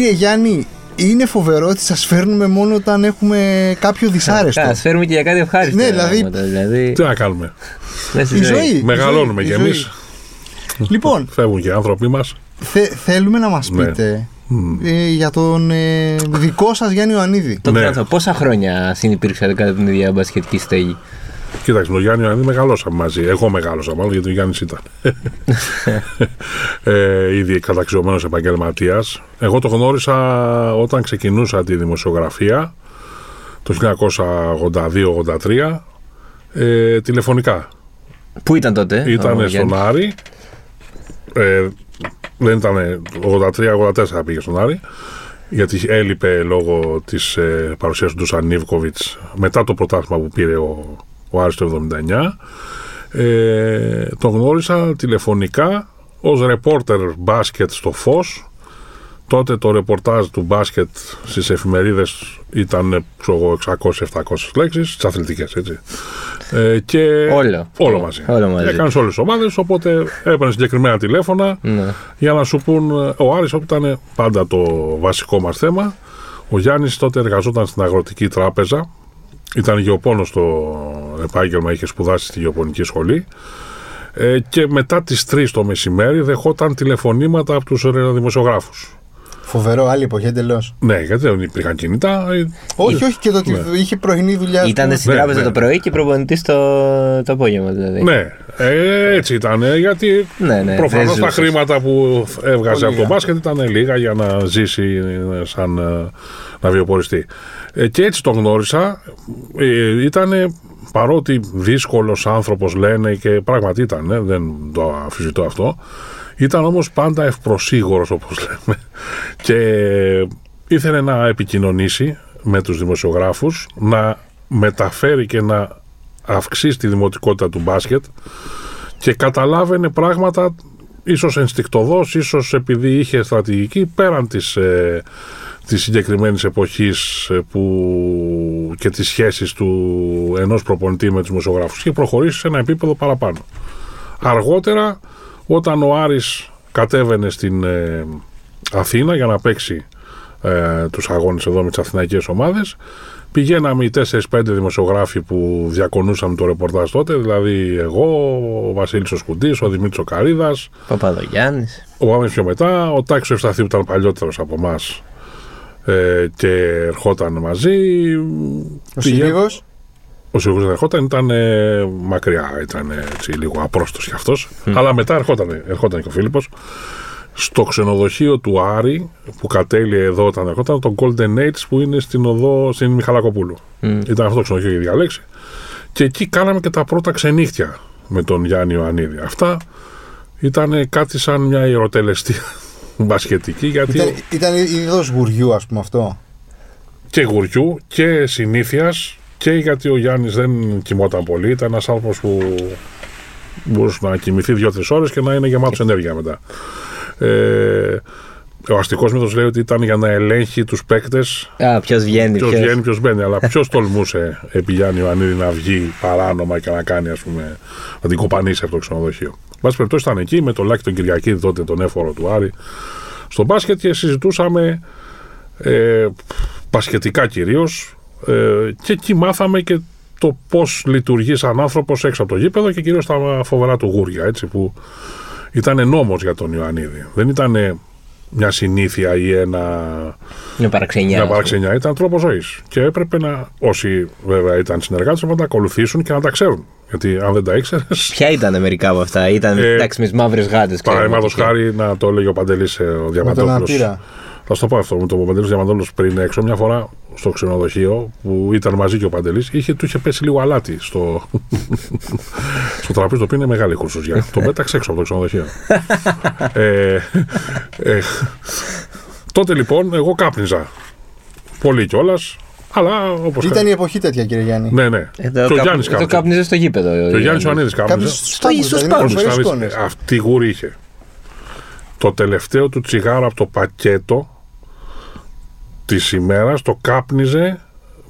Κύριε Γιάννη, είναι φοβερό ότι σας φέρνουμε μόνο όταν έχουμε κάποιο δυσάρεστο. Σα φέρνουμε και για κάτι ευχάριστο. Ναι, δηλαδή- πράγματα, δηλαδή Τι να κάνουμε; μέσα στη Η ζωή. η Μεγαλώνουμε ζωή, κι η ζωή. εμεί. Λοιπόν, Φεύγουν και οι άνθρωποι μας. θε- θέλουμε να μας Ναι. πείτε ε, για τον ε, δικό σας Γιάννη Ιωαννίδη. Το Ναι. ναι. πόσα χρόνια συνυπήρξατε κατά την ίδια μπασχετική στέγη; Κοίταξε, τον Γιάννη Ιωαννίδη μεγαλώσαμε μαζί. Εγώ μεγάλωσα μάλλον γιατί ο Γιάννης ήταν. ε, ήδη καταξιωμένος επαγγελματίας. Εγώ το γνώρισα όταν ξεκινούσα τη δημοσιογραφία το 1982-83 ε, τηλεφωνικά. Πού ήταν τότε, ο Ήταν στον Γιάννης; Άρη. Ε, δεν ήταν 83-84 πήγε στον Άρη. Γιατί έλειπε λόγω της ε, παρουσίας του Ντουσαν Νίβκοβιτς μετά το πρωτάθλημα που πήρε ο, ο Άρης το 79. Ε, τον γνώρισα τηλεφωνικά ως ρεπόρτερ μπάσκετ στο Φως. Τότε το ρεπορτάζ του μπάσκετ στις εφημερίδες ήταν ξέρω εγώ, 600-700 λέξεις, τις αθλητικές έτσι. Ε, και Όλο. Όλο μαζί. Όλο μαζί. Έκανες όλες τις ομάδες, οπότε έπαιρνες συγκεκριμένα τηλέφωνα Ναι. για να σου πούν. ε, Ο Άρης όπου ήταν πάντα το βασικό μας θέμα. Ο Γιάννης τότε εργαζόταν στην Αγροτική Τράπεζα. Ήταν γεωπόνος στο επάγγελμα, είχε σπουδάσει στη γεωπονική σχολή. Ε, και μετά τις 3 το μεσημέρι δεχόταν τηλεφωνήματα από τους δημοσιογράφου. Φοβερό, άλλη εποχή εντελώς. Ναι, γιατί δεν υπήρχαν κινητά. ε, Όχι, όχι και το ότι είχε πρωινή δουλειά. ας Ήταν πούμε. στην Ναι, τράπεζα ναι. το πρωί και προπονητής το, το απόγευμα δηλαδή. Ναι, ε, έτσι ήταν. ε, Γιατί Ναι, ναι, προφανώς δεν τα ζούσες. χρήματα που έβγαζε από Λίγα. το μπάσκετ ήταν λίγα για να ζήσει ε, σαν ε, να βιοποριστεί. Ε, και έτσι τον γνώρισα. Ε, ήταν παρότι δύσκολος άνθρωπος λένε και πράγματι ήταν, ε, δεν το αφισβητώ αυτό. Ήταν όμως πάντα ευπροσίγωρος όπως λέμε και ήθελε να επικοινωνήσει με τους δημοσιογράφους, να μεταφέρει και να αυξήσει τη δημοτικότητα του μπάσκετ και καταλάβαινε πράγματα ίσως ενστικτοδός, ίσως επειδή είχε στρατηγική πέραν της, ε, της συγκεκριμένης εποχής ε, που, και τις σχέσεις του ενός προπονητή με τους δημοσιογράφους και προχωρήσει σε ένα επίπεδο παραπάνω. Αργότερα όταν ο Άρης κατέβαινε στην ε, Αθήνα για να παίξει ε, τους αγώνες εδώ με τις αθηναϊκές ομάδες πηγαίναμε οι 4-5 δημοσιογράφοι που διακονούσαμε το ρεπορτάζ τότε δηλαδή εγώ, ο Βασίλης ο Σκουντής, ο Δημήτρης ο Καρίδας Παπαδογιάννης. ο Παπαδής πιο μετά, ο Τάξος Ευσταθίου που ήταν παλιότερος από εμάς ε, και ερχόταν μαζί. Ο Πηγα- Συρίγος. Ο Συρίγος δεν ερχόταν, ήταν ε, μακριά, ήταν ε, έτσι, λίγο απρόστος κι αυτός. Αλλά μετά ερχόταν, ερχόταν και ο Φίλιππος. Στο ξενοδοχείο του Άρη που κατέλειε εδώ όταν ερχόταν, το Golden Age που είναι στην οδό στην Μιχαλακοπούλου. Ήταν αυτό το ξενοδοχείο για διαλέξει. Και εκεί κάναμε και τα πρώτα ξενύχτια με τον Γιάννη Ιωαννίδη. Αυτά ήταν κάτι σαν μια ιεροτελεστία μπασχετική γιατί Ήταν, ήταν είδος γουριού, ας πούμε αυτό. και γουριού και συνήθειας και γιατί ο Γιάννης δεν κοιμόταν πολύ. Ήταν ένας άνθρωπος που μπορούσε να κοιμηθεί δύο-τρεις ώρες και να είναι γεμάτος ενέργεια μετά. Ε, ο αστικός μύθος λέει ότι ήταν για να ελέγχει τους παίκτες Α, ποιος βγαίνει, ποιος ποιος... βγαίνει, ποιος μπαίνει. Αλλά ποιος τολμούσε επί Γιάννη Ιωαννίδη να βγει παράνομα και να κάνει, ας πούμε, να την κοπανίσει από το ξενοδοχείο. Εν πάση περιπτώσει ήταν εκεί με τον Λάκη τον Κυριακίδη, τότε τον έφορο του Άρη, στο μπάσκετ και συζητούσαμε ε, μπασκετικά κυρίως. Ε, και εκεί μάθαμε και το πώς λειτουργεί σαν άνθρωπος έξω από το γήπεδο και κυρίως τα φοβερά του γούρια, έτσι που ήταν νόμος για τον Ιωαννίδη. Δεν ήταν μια συνήθεια ή ένα Μια παραξενιά. μια παραξενιά ήταν τρόπο ζωής. Και έπρεπε να, όσοι βέβαια ήταν συνεργάτες, να τα ακολουθήσουν και να τα ξέρουν. Γιατί αν δεν τα ήξερε. Ποια ήταν μερικά από αυτά, ήταν Ε, εντάξει με τι μαύρες γάτες. Παραδείγματος χάρη να το έλεγε ο Παντελής ο Με τον Διαμαντόπουλος. Αναπήρα. Θα σου το πω αυτό με τον Παντελής Διαμαντόπουλο πριν έξω. Μια φορά στο ξενοδοχείο που ήταν μαζί και ο Παντελής, είχε, του είχε πέσει λίγο αλάτι στο, στο τραπέζι το οποίο είναι μεγάλη κουρσουζιά. τον πέταξε έξω από το ξενοδοχείο. ε, ε, τότε λοιπόν εγώ κάπνιζα. Πολύ κιόλας. Αλλά όπως. Ήταν η εποχή τέτοια, κύριε Γιάννη. Ναι, ναι. Εδώ, και ο κάπ- Γιάννης εδώ κάπνιζε. κάπνιζε στο γήπεδο. Και ο Γιάννης Ιωαννίδη Κάποιο κάπνιζε. στου πάγκου. ίσως Δηλαδή, πάγκους, με Όμως, φοβερές να δεις, εικόνες. Αυτή η γούρη είχε. Το τελευταίο του τσιγάρο από το πακέτο της ημέρας το κάπνιζε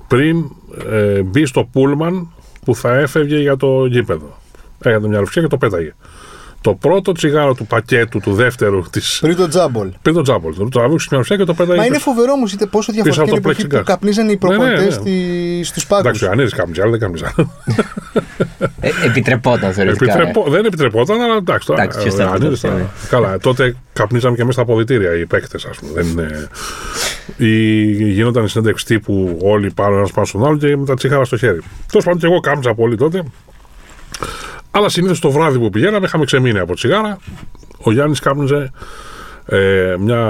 πριν ε, μπει στο πούλμαν που θα έφευγε για το γήπεδο. Έκανε μια ρουφιά και το πέταγε. το πρώτο τσιγάρο του πακέτου του δεύτερου της... Πριν το τζάμπολ. πριν το τζάμπολ. Το τραβήξει μια ουσία και το πέταγε. Μα είναι φοβερό όμως είτε πόσο διαφορετικά είναι η εποχή αυτοπλεξικά. που καπνίζανε οι Ναι, ναι, προπονητές ναι. στους πάγκους. Εντάξει, ο Ιωαννίδη κάμιζε, αλλά δεν κάμιζε. Ε, επιτρεπόταν θεωρητικά. Επιτρεπό, δεν επιτρεπόταν, αλλά εντάξει. Τώρα, Εντάξει, ποιος ο θα Ιωαννίδης επιτρέψει, τώρα- Καλά, τότε καπνίζαμε και εμείς στα αποδητήρια οι παίκτες, ας πούμε. Δεν είναι... Ή γίνονταν η συνέντευξη τύπου όλοι πάνω ένας πάνω στον άλλο και με τα τσίχαρα στο χέρι. Τέλος πάντων και εγώ κάμιζα πολύ τότε. Αλλά συνήθως το βράδυ που πηγαίναμε είχαμε ξεμείνει από τσιγάρα. Ο Γιάννης κάπνιζε ε, μια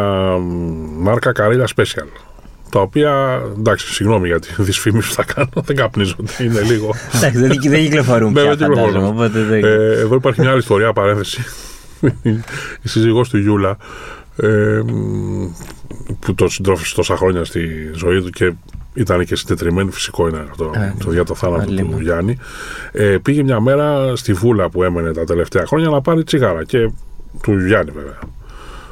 μάρκα καρέλια special. Τα οποία, εντάξει, συγγνώμη για τη δυσφήμιση που θα κάνω, δεν καπνίζονται, είναι λίγο. Εντάξει, δεν, δεν κυκλοφορούν Ναι, πια, δεν κυκλοφορούν. φαντάζομαι. Οπότε δεν... Ε, εδώ υπάρχει μια άλλη ιστορία, παρένθεση. Η σύζυγός του Γιούλα, ε, μ, που τον συντρόφισε τόσα χρόνια στη ζωή του και ήταν και συντετριμένη, φυσικό είναι αυτό, Ε, το για το θάνατο άλλη του μα. Γιάννη. Ε, πήγε μια μέρα στη Βούλα που έμενε τα τελευταία χρόνια να πάρει τσιγάρα και του Γιάννη βέβαια.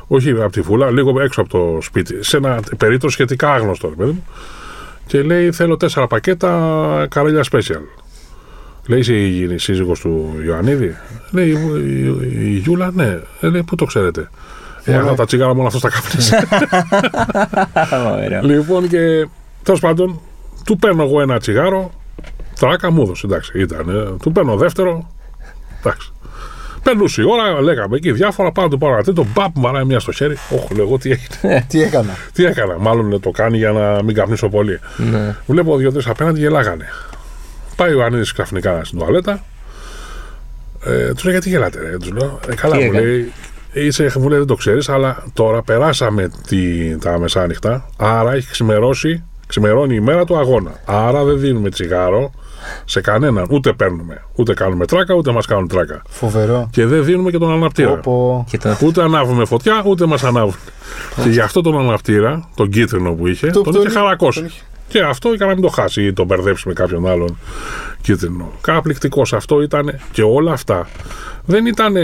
Όχι από τη Βούλα, λίγο έξω από το σπίτι, σε ένα περίπτωση σχετικά άγνωστο, ρε παιδί μου. Και λέει: Θέλω τέσσερα πακέτα καρέλια special. Λέει είσαι η, η σύζυγος του Ιωαννίδη. Λέει η, η- η Γιούλα, ναι. Ε, λέει, πού το ξέρετε. Ε, αυτά τα τσιγάρα μόνο αυτό τα καπνίζει. Ωραία. λοιπόν και τέλος πάντων, του παίρνω εγώ ένα τσιγάρο. Τράκα μου έδωσε, εντάξει, ήταν. ε. Του παίρνω δεύτερο. Εντάξει. Περνούσε η ώρα, λέγαμε εκεί διάφορα. Πάνω του πάρω ένα τρίτο. Μπαπ, μου βαράει μια στο χέρι. Όχι, λέω εγώ τι έγινε. Τι έκανα; τι έκανα. Μάλλον ε, το κάνει για να μην καπνίσω πολύ. Ναι. Βλέπω δύο-τρεις απέναντι γελάγανε. Πάει ο Ιωαννίδη ξαφνικά στην τουαλέτα. Ε, τους λέει γιατί γελάτε, ρε; Τους λέω. Ε, καλά, Τι μου έκανε; λέει. Είσαι, μου λέει, δεν το ξέρεις, αλλά τώρα περάσαμε τη, τα μεσάνυχτα. Άρα έχει ξημερώσει, ξημερώνει η μέρα του αγώνα. Άρα δεν δίνουμε τσιγάρο σε κανέναν. Ούτε παίρνουμε. Ούτε κάνουμε τράκα, ούτε μας κάνουν τράκα. Φοβερό. Και δεν δίνουμε και τον αναπτήρα. Όπω. Και το... Ούτε ανάβουμε φωτιά, ούτε μας ανάβουν. και γι' αυτό τον αναπτήρα, τον κίτρινο που είχε, Το- τον τον είχε είχε- χαρακώσει. τον είχε. Και αυτό για να μην το χάσει ή τον μπερδέψει με κάποιον άλλον κίτρινο. Καταπληκτικό αυτό ήταν και όλα αυτά. Δεν ήταν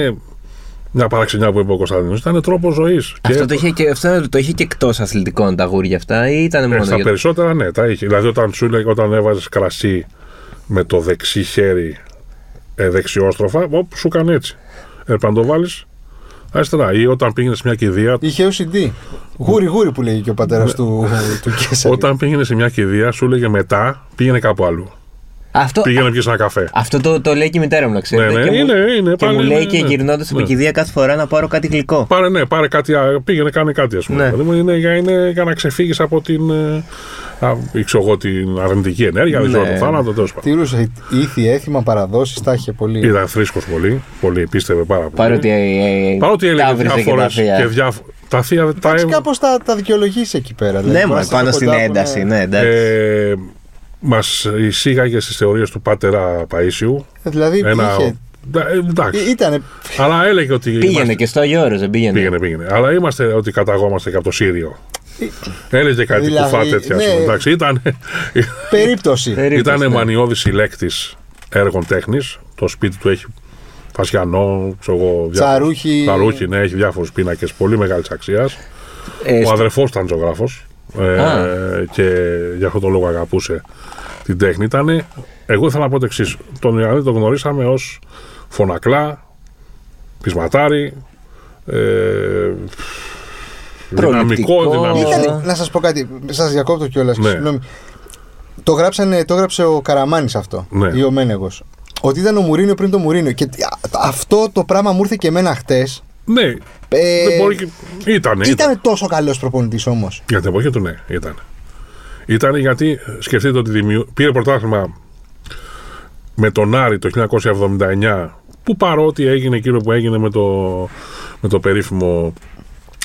μια παραξενιά που είπε ο Κωνσταντίνο, ήταν τρόπος ζωής. Αυτό το είχε και, αυτό το είχε και εκτός αθλητικών τα γούρια αυτά ή ήταν μόνο Ε, στα για... περισσότερα ναι, τα είχε. Δηλαδή όταν σου έλεγε, όταν έβαζες κρασί με το δεξί χέρι ε, δεξιόστροφα, οπ, σου έκανε έτσι. Έπρεπε να το βάλεις αριστερά. Ή όταν πήγαινες σε μια κηδεία, Είχε OCD. Γούρι γούρι που λέγει και ο πατέρας του, του Κέσσαρη. όταν πήγαινες σε μια κηδεία, σου έλεγε μετά πήγαινε κάπου αλλού. Αυτό, Πήγαινε πιει ένα καφέ. αυτό το, το λέει και η μητέρα μου, να ξέρετε. Ναι, ναι, και μου, είναι, είναι, και πάλι μου είναι, λέει και ναι. γυρνώντας από Ναι. κηδεία κάθε φορά να πάρω κάτι γλυκό. Πάρε, ναι, πάρε κάτι, α, πήγαινε, κάνε κάτι, ας πούμε. Ναι. Δηλαδή, είναι, για, είναι για να ξεφύγεις από την, ε, α, ξέρω εγώ, την αρνητική ενέργεια, δεν Ναι. ξέρω, το θάνατο, τέλος πάντων. Τηρούσε ήθη, έθιμα, παραδόσεις, τα είχε πολύ. Ήταν θρήσκος πολύ, πολύ, πίστευε πάρα πολύ. Παρότι, ε, ε, Παρότι έλεγε τα βρίσκε και τα διάφορες θεία. και διάφορα. Τα θεία τα Εντάξει, έβ- κάπως τα, τα δικαιολογήσει εκεί πέρα. δηλαδή, Ναι, μπορεί μα να πάνω είσαι στην κοντά από ένταση, ένα- ναι, εντάξει. Ε, μας εισήγαγε στις θεωρίες του Πάτερα Παΐσιου. Ε, Δηλαδή Ένα, είχε. Ντα- ε, εντάξει. Ήτανε. Αλλά έλεγε ότι. Πήγαινε είμαστε- και στο Άγιο Όρος, δεν πήγαινε. Πήγαινε, πήγαινε. Αλλά είμαστε ότι καταγόμαστε και από το Σύριο. Έλεγε κάτι Δηλαδή, κουφά τέτοια. ας ναι. πούμε. Εντάξει, ήταν. Περίπτωση. Περίπτωση, Ήταν ναι. μανιώδης συλλέκτης έργων τέχνης. Το σπίτι του έχει φασιανό, ξέρω εγώ. διάφορους- Τσαρούχι. Τσαρούχι, ναι, έχει διάφορους πίνακες πολύ μεγάλης αξίας. Ε, Ο στο- αδερφός ήταν ζωγράφος. Ε, Α. και για αυτόν τον λόγο αγαπούσε την τέχνη. Ήταν, εγώ ήθελα να πω το εξής. Τον Ιωαννίδη τον γνωρίσαμε ως φωνακλά, πεισματάρι. Ε, Προληπτικός. δυναμικό, δυναμικό. Ήτανε- να σας πω κάτι. Σας διακόπτω κιόλας. Ναι. Συγγνώμη. Το, γράψανε, το έγραψε ο Καραμάνης αυτό. Ναι. Ή ο Μένεγος. Ότι ήταν ο Μουρίνιο πριν το Μουρίνιο. Και α- αυτό το πράγμα μου ήρθε και εμένα χτες. Ναι, Ε, δεν μπορεί και... Ήταν, ήταν. ήταν τόσο καλός προπονητής όμως. Για την εποχή του, ναι, ήταν. Ήταν γιατί σκεφτείτε ότι δημιου... πήρε πρωτάθλημα με τον Άρη το 1979 που παρότι έγινε εκείνο που έγινε με το, με το περίφημο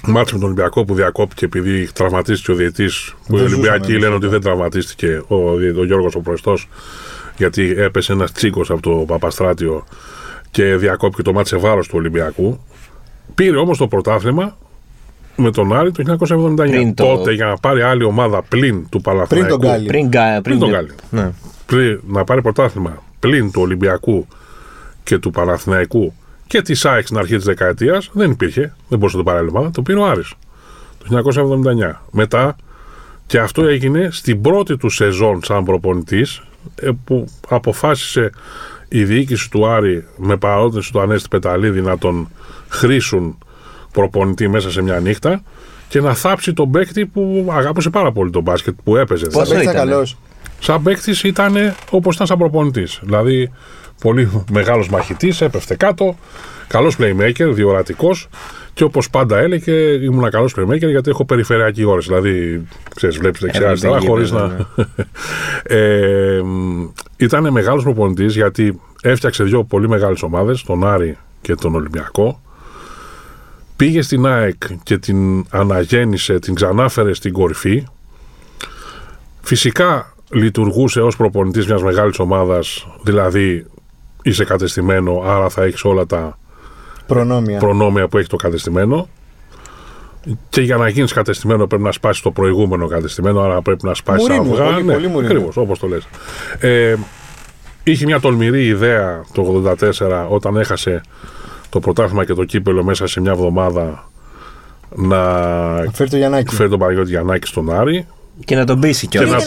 μάτσο με τον Ολυμπιακό που διακόπηκε επειδή τραυματίστηκε ο διαιτής που οι Δεν Ολυμπιακοί ζούσαμε λένε εμείς ότι δεν τραυματίστηκε ο, ο Γιώργος ο Προεστός γιατί έπεσε ένας τσίκος από το Παπαστράτιο και διακόπηκε το μάτσο σε βάρος του Ολυμπιακού. Πήρε όμως το πρωτάθλημα με τον Άρη το 1979 Πριν το- τότε για να πάρει άλλη ομάδα πλην του Παναθηναϊκού τον Γκάλι. Πριν, κα- πριν, τον Γκάλι. Ναι. πριν να πάρει πρωτάθλημα πλην του Ολυμπιακού και του Παναθηναϊκού και της ΑΕΚ στην αρχή της δεκαετίας δεν υπήρχε. Δεν μπορούσε να το πάρει άλλη ομάδα. Το πήρε ο Άρης το 1979. Μετά και αυτό έγινε στην πρώτη του σεζόν σαν προπονητής που αποφάσισε η διοίκηση του Άρη με παρότηση του Ανέστη Πεταλίδη να τον χρήσουν προπονητή μέσα σε μια νύχτα και να θάψει τον παίκτη που αγάπησε πάρα πολύ τον μπάσκετ που έπαιζε. Πόσο Σαν παίκτη ήταν ήτανε; καλός. Σαν παίκτης ήταν όπως ήταν σαν προπονητής. Δηλαδή, πολύ μεγάλος μαχητής, έπεφτε κάτω. Καλός playmaker, διορατικός. Και όπως πάντα έλεγε, ήμουν καλός playmaker γιατί έχω περιφερειακή ώρες. Δηλαδή, ξέρεις, βλέπεις δεξιά-αριστερά Έβαλε χωρίς γήπεδο, να. ε, ήταν μεγάλος προπονητής γιατί έφτιαξε δύο πολύ μεγάλες ομάδες, τον Άρη και τον Ολυμπιακό. Πήγε στην ΑΕΚ και την αναγέννησε, την ξανάφερε στην κορυφή. Φυσικά λειτουργούσε ως προπονητής μιας μεγάλης ομάδας, δηλαδή είσαι κατεστημένο, άρα θα έχεις όλα τα Προνόμια. προνόμια που έχει το κατεστημένο. Και για να γίνεις κατεστημένο πρέπει να σπάσεις το προηγούμενο κατεστημένο, άρα πρέπει να σπάσεις Μουρίνιο, αυγά. πολύ- ναι, πολύ Μουρίνιο. ακριβώς, όπως το λες. Ε, είχε μια τολμηρή ιδέα το 84 όταν έχασε το πρωτάθλημα και το κύπελο μέσα σε μια εβδομάδα να Φέρει το Γιαννάκη. φέρει τον Παναγιώτη Γιαννάκη στον Άρη. Και να τον πείσει κιόλα. να-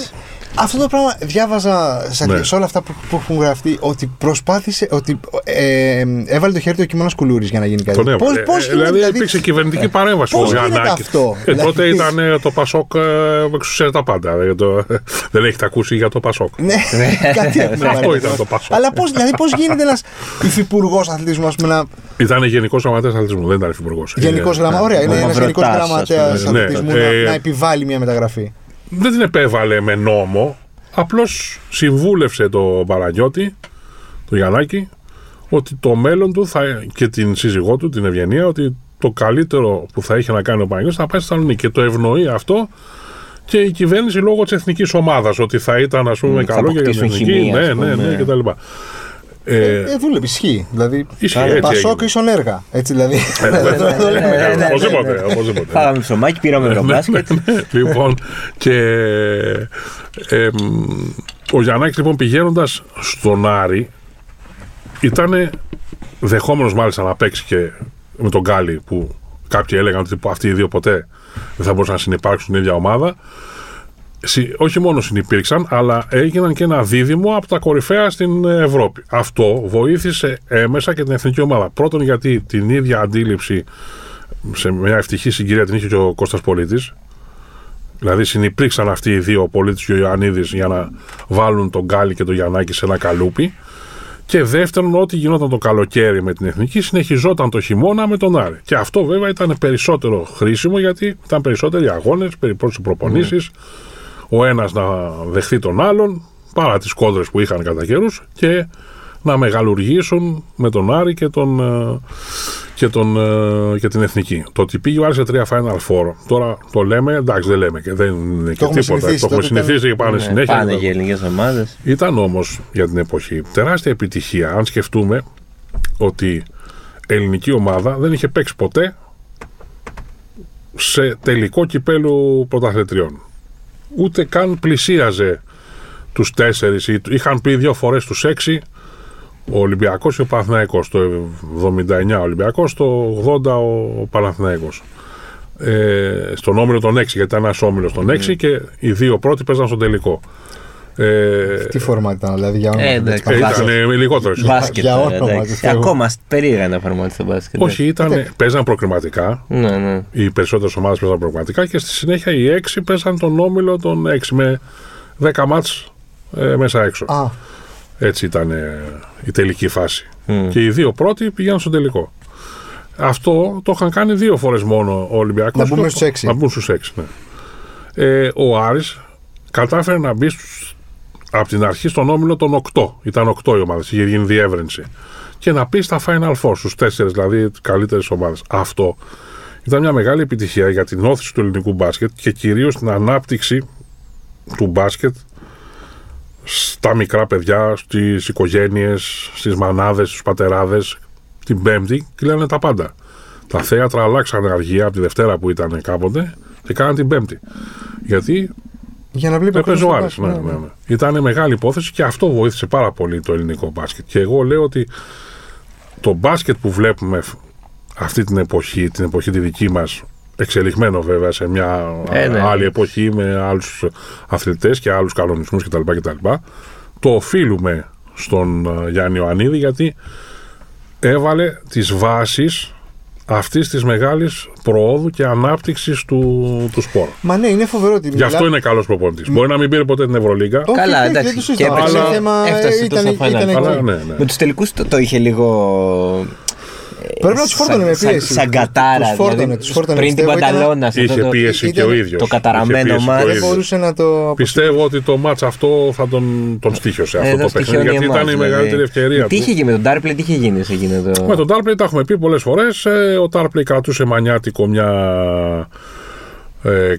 Αυτό το πράγμα διάβαζα σε, Ναι. σε όλα αυτά που, που έχουν γραφτεί ότι προσπάθησε, ότι ε, έβαλε το χέρι του ο Κιμώνας Κουλούρης για να γίνει κάτι. Τον έβαλε. Πώς, Ε, πώς γίνεται, δηλαδή, δηλαδή, υπήρξε κυβερνητική παρέμβαση πώς ο γίνεται Γιαννάκης. αυτό; Ε, τότε Δηλαδή- ήταν ε, το Πασόκ ε, εξουσία τα πάντα. Ε, το- δεν έχετε ακούσει για το Πασόκ. Ναι, κάτι αυτό. Αυτό ήταν το Πασόκ. Αλλά πώς δηλαδή, πώς γίνεται ένας υφυπουργός αθλητισμού, ας πούμε, να. Ήταν γενικός γραμματέας αθλητισμού, δεν ήταν υφυπουργός. Γενικός γραμματέα. Ωραία, είναι ένας γενικός Μαυροτάς, ας γραμματέα πούμε. Ναι, αθλητισμού ε, να, να επιβάλλει μια μεταγραφή. Δεν την επέβαλε με νόμο. Απλώς συμβούλευσε το Παραγιώτη, το Γιαννάκη, ότι το μέλλον του θα, και την σύζυγό του, την Ευγενία, ότι το καλύτερο που θα είχε να κάνει ο Παναγιώτης θα πάει στη Θεσσαλονίκη. Και το ευνοεί αυτό και η κυβέρνηση λόγω της εθνικής ομάδας. Ότι θα ήταν, ας πούμε, Μμ, θα καλό για την αποκτήσουν εθνική. χημεία, ναι, ας ναι, πούμε. ναι, κτλ. Ε, Ε, ε, δούλευε, ισχύει. Δηλαδή, Ισχύει, ε, έτσι Πασόκ έγινε. ίσον έργα. Έτσι δηλαδή. ε, Δεν βέβαια, το λέμε. ναι, ναι, ναι, Οπωσδήποτε, ναι. οπωσδήποτε. Φάγαμε ψωμάκι, πήραμε ευρωμπάσκετ. λοιπόν, και ε, μ, ο Γιαννάκης λοιπόν πηγαίνοντας στον Άρη ήταν δεχόμενος μάλιστα να παίξει και με τον Γκάλι που κάποιοι έλεγαν ότι αυτοί οι δύο ποτέ δεν θα μπορούσαν να συνεπάρξουν στην ίδια ομάδα. Συ- Όχι μόνο συνυπήρξαν, αλλά έγιναν και ένα δίδυμο από τα κορυφαία στην Ευρώπη. Αυτό βοήθησε έμεσα και την εθνική ομάδα. Πρώτον, γιατί την ίδια αντίληψη σε μια ευτυχή συγκυρία την είχε και ο Κώστας Πολίτης. Δηλαδή συνυπήρξαν αυτοί οι δύο, ο Πολίτης και ο Ιωαννίδης, για να βάλουν τον Γκάλι και τον Γιαννάκη σε ένα καλούπι. Και δεύτερον, ό,τι γινόταν το καλοκαίρι με την εθνική, συνεχιζόταν το χειμώνα με τον Άρη. Και αυτό βέβαια ήταν περισσότερο χρήσιμο γιατί ήταν περισσότεροι αγώνες, περισσότερες προπονήσεις. Ο ένας να δεχθεί τον άλλον, παρά τις κόντρε που είχαν κατά καιρούς, και να μεγαλουργήσουν με τον Άρη και, τον, ε, και, τον, ε, και την εθνική. Το ότι πήγε ο Άρης σε τρία Final Four, τώρα το λέμε, εντάξει δεν λέμε και δεν είναι και έχουμε τίποτα. συνηθίσει, Το έχουμε τότε ήταν- συνηθίσει και πάνε Ναι, συνέχεια. Πάνε και για ελληνικές ομάδες. ήταν όμως για την εποχή τεράστια επιτυχία αν σκεφτούμε ότι ελληνική ομάδα δεν είχε παίξει ποτέ σε τελικό κυπέλου πρωταθλητριών. Ούτε καν πλησίαζε τους τέσσερις. ή- Είχαν πει δύο φορές τους έξι ο Ολυμπιακός και ο Παναθηναϊκός. Το 79 ο Ολυμπιακός, το 80 ο Παναθηναϊκός. Ε, στον όμιλο των 6, γιατί ήταν ένας όμιλος των 6 και οι δύο πρώτοι παίζαν στον τελικό. Ε, Τι φόρμα ήταν, δηλαδή για όνομα. Ε, του, εντάξει. έτσι, ε, πάμε. ήταν λιγότερο. Μπάσκετ. για τώρα, όνομα εντάξει. του Θεού. Ακόμα περίεργα να εφαρμόζεται το μπάσκετ. Όχι, ήταν, παίζαν προκριματικά. Ναι, ναι. Οι περισσότερες ομάδες παίζαν προκριματικά και στη συνέχεια οι 6 παίζαν τον όμιλο των 6 με 10 μάτς ε, μέσα έξω. Α, Έτσι ήταν ε, η τελική φάση. Μμ. Και οι δύο πρώτοι πήγαν στο τελικό. Αυτό το είχαν κάνει δύο φορές μόνο ο Ολυμπιακός. Να μπούμε στους έξι. Να μπουν στους 6, ναι. Ε, ο Άρης κατάφερε να μπει στους, από την αρχή στον όμιλο των 8. Ήταν 8 οι ομάδες, είχε γίνει διεύρυνση. Και να πεις στα Final Four, στους 4 δηλαδή καλύτερες ομάδες. Αυτό ήταν μια μεγάλη επιτυχία για την όθηση του ελληνικού μπάσκετ και κυρίως την ανάπτυξη του μπάσκετ στα μικρά παιδιά, στις οικογένειες, στις μανάδες, στους πατεράδες, την Πέμπτη κλείνανε τα πάντα. Τα θέατρα αλλάξαν αργία από τη Δευτέρα που ήταν κάποτε και κάναν την Πέμπτη. Γιατί για να βλέπει έπαιζε ο Άρης. κόσμο. Ναι, ναι, ναι. Ήταν μεγάλη υπόθεση και αυτό βοήθησε πάρα πολύ το ελληνικό μπάσκετ. Και εγώ λέω ότι το μπάσκετ που βλέπουμε φ- αυτή την εποχή, την εποχή τη δική μας, εξελιγμένο βέβαια σε μια Ε, ναι. άλλη εποχή με άλλους αθλητές και άλλους κανονισμούς κτλ. κτλ. Το οφείλουμε στον ε, Γιάννη Ιωαννίδη γιατί έβαλε τις βάσεις αυτής της μεγάλης προόδου και ανάπτυξης του, του σπορ. Μα ναι, είναι φοβερό ότι. Γι' αυτό είναι καλός προπονητής. Μπορεί να μην πήρε ποτέ την Ευρωλίγκα. Όχι, Καλά, όχι, εντάξει. δεν το Και συζητάω. έπαιξε- Αλλά θέμα, ε, έφτασε ήταν, στο final. ήταν εκεί. Αλλά ναι, ναι. Με τους τελικούς το, το είχε λίγο. Πρέπει να τους φόρτωνε με σαν- πίεση. Σαν κατάρα. Τους φόρτωνε, δηλαδή, τους φόρτωνε. Πριν την Πιστεύω ήταν- Πανταλώνα. σε αυτό Είχε το- πίεση και ήταν- ο ίδιος. το καταραμένο Είχε πίεση και ο μάτι. Δεν ίδιος. μπορούσε να το. Πιστεύω ότι το μάτς αυτό θα τον, τον στήχιωσε αυτό Εδώ το παιχνίδι στοιχειώνει γιατί εμάς, ήταν η δηλαδή. μεγαλύτερη ευκαιρία Τι του. είχε γίνει με τον Ντάρπλε, τι είχε γίνει σε εκείνο το. Με τον Τάρπλεϊ τα έχουμε πει πολλές φορές. ο Τάρπλεϊ κρατούσε μανιάτικο μια. Ε,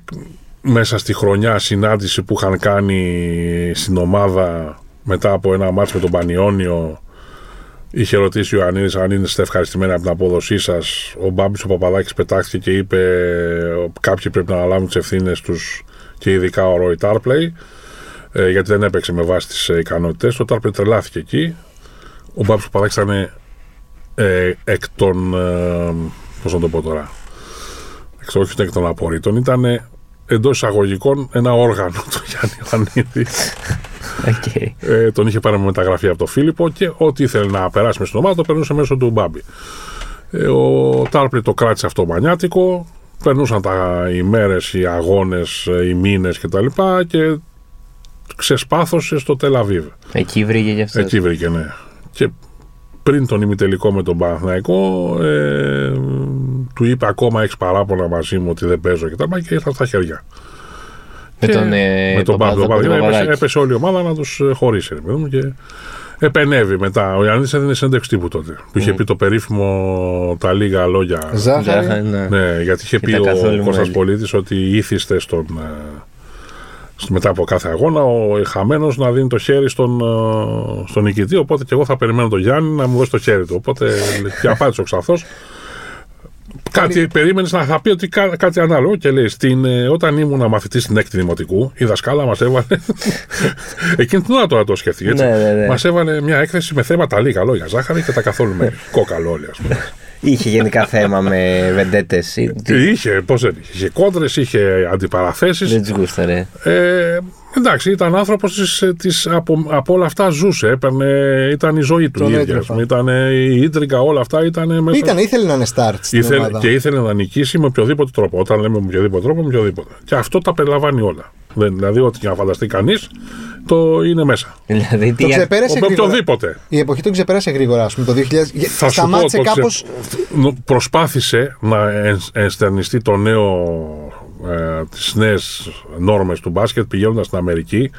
μέσα στη χρονιά συνάντηση που είχαν κάνει στην ομάδα μετά από ένα μάτς με τον Πανιόνιο είχε ρωτήσει ο Ιωαννίδης αν είστε ευχαριστημένοι από την απόδοσή σας ο Μπάμπης ο Παπαδάκης πετάχθηκε και είπε κάποιοι πρέπει να αναλάβουν τις ευθύνες τους και ειδικά ο Ρόι Τάρπλεϊ ε, γιατί δεν έπαιξε με βάση τις ε, ικανότητες ο Τάρπλεϊ τρελάθηκε εκεί ο Μπάμπης ο Παπαδάκης ήταν ε, εκ των. Ε, Πώς να το πω τώρα. Εκ, όχι εκ των απορρίτων. Ήταν εντός εισαγωγικών ένα όργανο του Γιάννη Ιωαννίδη. Οκ. Ε, τον είχε πάρει με μεταγραφή από τον Φίλιππο και ό,τι ήθελε να περάσει με στην ομάδα το περνούσε μέσω του Μπάμπη. Ε, ο Τάρπλη το κράτησε αυτό μανιάτικο. Περνούσαν οι ημέρες, οι αγώνες, ε, οι μήνες κτλ. Και, και ξεσπάθωσε στο Τελ Αβίβ. Εκεί βρήκε και αυτός. Εκεί βρήκε, ναι. Και πριν τον ημιτελικό με τον Παναθηναϊκό, ε, του είπε ακόμα έχεις παράπονα μαζί μου ότι δεν παίζω και τα λοιπά και ήρθαν στα χέρια. Με Και- τον, ε, με τον Πάπα. Παπαδο- Τον Παπαδάκη. τον έπεσε, Παπαδάκη. έπεσε όλη η ομάδα να τους χωρίσει. ρε παιδί μου, και επενεύει μετά. Ο Ιωαννίδης έδινε συνέντευξη τύπου τότε. Που είχε πει το περίφημο τα λίγα λόγια. Ζάχαρη. Ζάχαρη, ναι. Ναι, γιατί είχε Και πει τα ο καθόλου Κώστας μέλη. Πολίτης ότι ήθιστε στον, ε, στο- μετά από κάθε αγώνα ο χαμένος να δίνει το χέρι στον, ε, στον νικητή οπότε και εγώ θα περιμένω τον Γιάννη να μου δώσει το χέρι του οπότε και απάντησε ο Ξαθός Κάτι περίμενες να θα πει ότι κα- κάτι ανάλογο και λέει στην, ε, όταν ήμουν μαθητής στην έκτη δημοτικού, η δασκάλα μας έβαλε. Εκείνη την ώρα τώρα το σκέφτηκε. Έτσι. Ναι, ναι, ναι. Μας έβαλε μια έκθεση με θέματα λίγα λόγια ζάχαρη και τα καθόλου μέρη. Κόκαλο όλοι, ας πούμε. Είχε γενικά θέμα με βεντέτες. Είχε, πώς δεν είχε. Είχε κόντρες, είχε αντιπαραθέσεις. Δεν του γούσταρε. Ε, εντάξει, ήταν άνθρωπος από, από όλα αυτά ζούσε. Έπαιρνε, ήταν η ζωή του. Τον η ίδια, έτρεφα. ας πούμε. Ήταν η ίντρικα, όλα αυτά ήταν μέσα. Ήταν, ήθελε να είναι start στην Ήθελε, ομάδα. και ήθελε να νικήσει με οποιοδήποτε τρόπο. Όταν λέμε με οποιοδήποτε τρόπο, με οποιοδήποτε. Και αυτό τα περιλαμβάνει όλα. Δεν, δηλαδή, ό,τι και να φανταστεί κανείς, το είναι μέσα. Δηλαδή, Το τι. ξεπέρασε Με γρήγορα. οποιοδήποτε. Η εποχή τον ξεπέρασε γρήγορα, ας πούμε, το 2000. Θα σου πω, Σταμάτησε το ξε- κάπω. νο- Προσπάθησε να εν- ενστερνιστεί το νέο, ε, τις νέες νόρμες του μπάσκετ πηγαίνοντας στην Αμερική.